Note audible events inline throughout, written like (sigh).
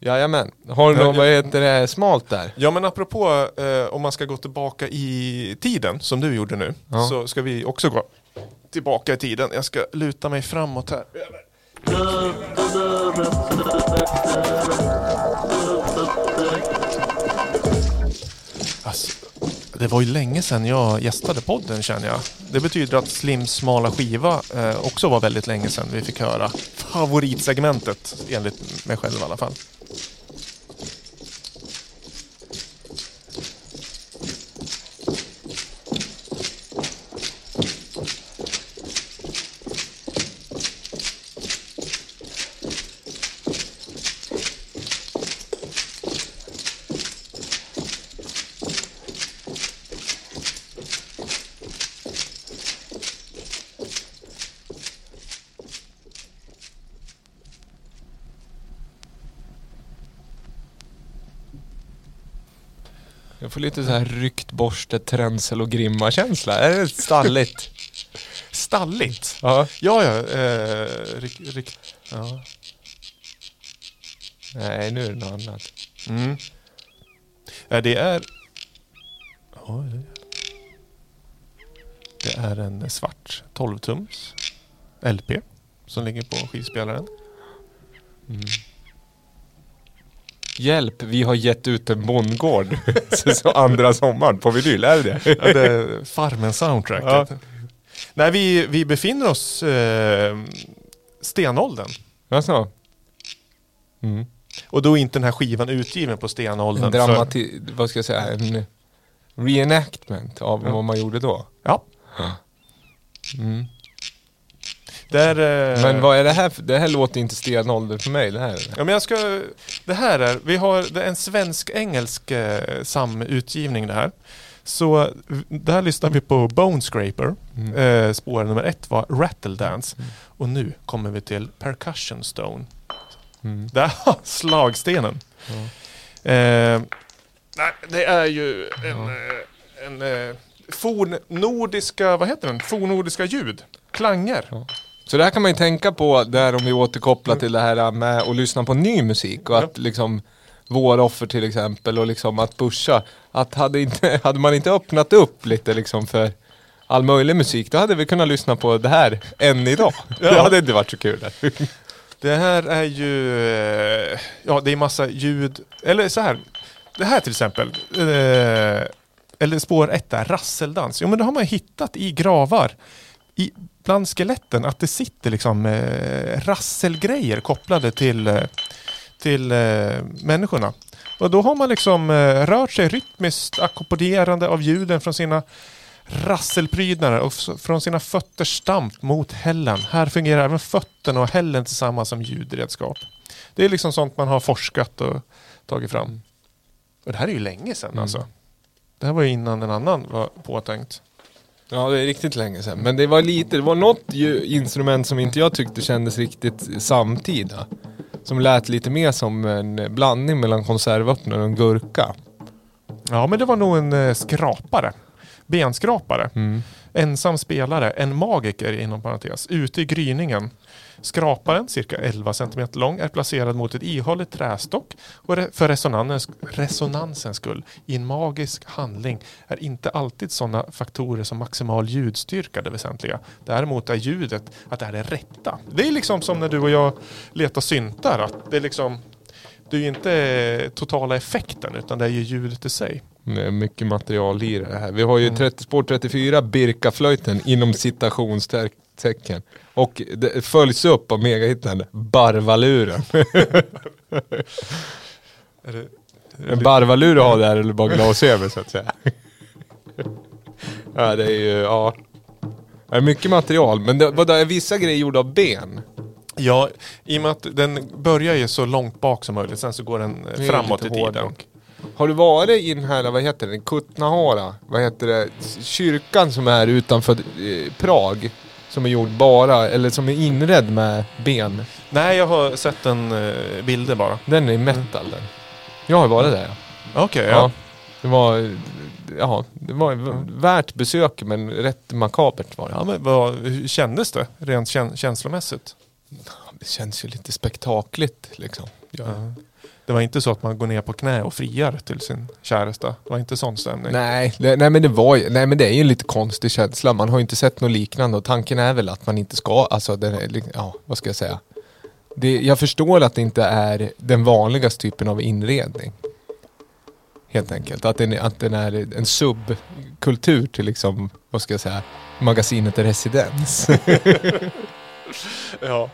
Jajamän. Har du ja. vad heter det, smalt där? Ja men apropå eh, om man ska gå tillbaka i tiden som du gjorde nu. Ja. Så ska vi också gå tillbaka i tiden. Jag ska luta mig framåt här. Det var ju länge sedan jag gästade podden känner jag. Det betyder att Slims smala skiva eh, också var väldigt länge sedan vi fick höra favoritsegmentet enligt mig själv i alla fall. Jag får lite så här ryckt borste, tränsel och grimma känsla. Är det stalligt? Stalligt. ja. Ja, ja. Eh, rik, rik, ja. Nej, nu är det något annat. Mm. Eh, det är... Oj. Det är en svart 12-tums LP som ligger på skivspelaren. Hjälp, vi har gett ut en bondgård. (laughs) så, andra sommaren på vinyl, är det det? Ja, det är Farmen soundtracket. Nej, vi, vi befinner oss eh, stenåldern. Jaså? Mm. Och då är inte den här skivan utgiven på stenåldern. En för- dramati... Vad ska jag säga? En reenactment av Ja. vad man gjorde då. Ja. Mm. Där, eh, Men vad är det här? för- Det här låter inte stenålder för mig. Det här. Ja, men jag ska, det här är, vi har det är en svensk-engelsk eh, samutgivning det här. Så där lyssnar vi på Bone Scraper. Mm. Eh, spår nummer ett var Rattle Dance. Och nu kommer vi till Percussion Stone. Mm. Där har slagstenen. Eh, nej, det är ju en, eh, en eh, fornnordiska, vad heter den? Fornnordiska ljud. Klanger. Så det här kan man ju tänka på där om vi återkopplar till det här med att lyssna på ny musik och att liksom våra offer till exempel och liksom att pusha. Att hade, inte, (laughs) hade man inte öppnat upp lite liksom för all möjlig musik då hade vi kunnat lyssna på det här än idag. (laughs) Det hade inte varit så kul. Där. (laughs) Det här är ju, eh, ja det är massa ljud, eller så här. Det här till exempel, eh, eller spår ett där, rasseldans. Jo men det har man hittat i gravar. I, bland skeletten, att det sitter liksom eh, rasselgrejer kopplade till, eh, till eh, människorna. Och då har man liksom eh, rört sig rytmiskt ackompanjerande av ljuden från sina rasselprydnader och från sina fötters stamp mot hällen. Här fungerar även fötterna och hällen tillsammans som ljudredskap. Det är liksom sånt man har forskat och tagit fram. Och det här är ju länge sedan alltså. Det här var ju innan en annan var påtänkt. Ja det är riktigt länge sedan. Men det var lite, det var något instrument som inte jag tyckte kändes riktigt samtida. Som lät lite mer som en blandning mellan konservöppnare och en gurka. Ja men det var nog en eh, skrapare. Benskrapare. Ensam spelare, en magiker inom parentes, ute i gryningen. Skraparen, cirka 11 cm lång, är placerad mot ett ihålligt trästock och för resonansens, resonansens skull i en magisk handling är inte alltid sådana faktorer som maximal ljudstyrka det väsentliga. Däremot är ljudet att det är det rätta. Det är liksom som när du och jag letar syntar, att det är liksom det är ju inte totala effekten utan det är ju ljudet i sig. Det är mycket material i det här. Vi har ju 30, spår 34, Birkaflöjten inom citationstecken. Och det följs upp av megahitten Barvaluren. (laughs) En barvalur du har där eller bara glasöver så att säga. (laughs) ja det är ju, ja. Det är mycket material men det, vadå, är vissa grejer gjorda av ben? Ja, i och med att den börjar ju så långt bak som möjligt, sen så går den eh, framåt i tiden. hårdrock. Har du varit i den här, vad heter den, Kutnahara? Vad heter det? Kyrkan som är utanför eh, Prag. Som är gjord bara, eller som är inredd med ben. Nej, jag har sett en eh, bilder bara. Den är metal den. Jag har varit där ja. Okej, ja. ja. Det var, ja, det var värt besök men rätt makabert var det. ja men vad, hur kändes det rent kän- känslomässigt? Det känns ju lite spektakligt liksom. Ja. Det var inte så att man går ner på knä och friar till sin käresta. Det var inte sån stämning. Nej, det, nej, men det var ju, nej men det är ju en lite konstig känsla. Man har ju inte sett något liknande och tanken är väl att man inte ska, alltså den är, ja vad ska jag säga. Det, jag förstår att det inte är den vanligaste typen av inredning. Helt enkelt. Att den, är- att den är en subkultur till liksom, vad ska jag säga, magasinet Residens. (laughs) (laughs) Ja.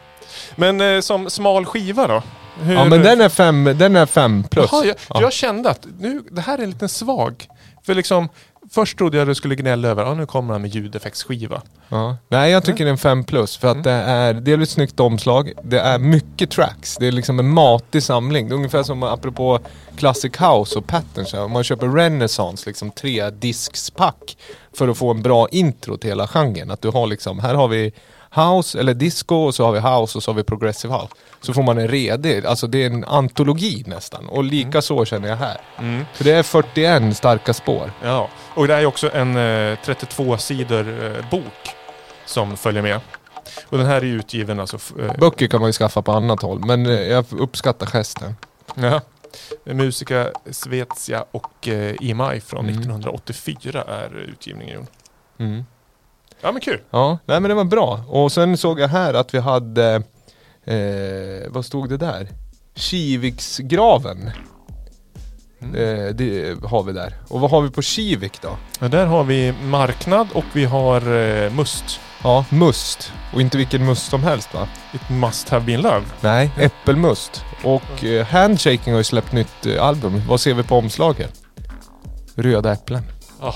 Men eh, som smal skiva då? Hur... ja men den är fem, den är fem plus. Jaha, jag, ja. jag kände att nu, det här är en liten svag. För liksom, först trodde jag du skulle gnälla över, ja nu kommer han med ljudeffektsskiva. Ja. Nej, jag tycker det är en 5 plus för att det är delvis snyggt omslag. Det är mycket tracks. Det är liksom en matig samling. Det är ungefär som apropå Classic House och Patterns. Om man köper Renaissance, liksom tre diskspack för att få en bra intro till hela genren. Att du har liksom, här har vi House eller disco och så har vi house och så har vi progressive house. Så får man en redig, alltså det är en antologi nästan. Och lika så känner jag här. För det är 41 starka spår. Ja, och det är också en eh, 32 sidor eh, bok som följer med. Och den här är utgiven alltså... Eh, Böcker kan man ju skaffa på annat håll, men eh, jag uppskattar gesten. ja. Musica Svezia och eh, EMI från Mm. 1984 är utgivningen. Mm. Ja men kul! Ja, nej men det var bra. Och sen såg jag här att vi hade, eh, vad stod det där? Kiviksgraven. Mm. Eh, det har vi där. Och vad har vi på Kivik då? Ja, där har vi marknad och vi har eh, must. Ja, must. Och inte vilken must som helst va? It must have been love. Nej, äppelmust. Och eh, Handshaking har ju släppt nytt eh, album. Vad ser vi på omslaget? Röda äpplen. Ah,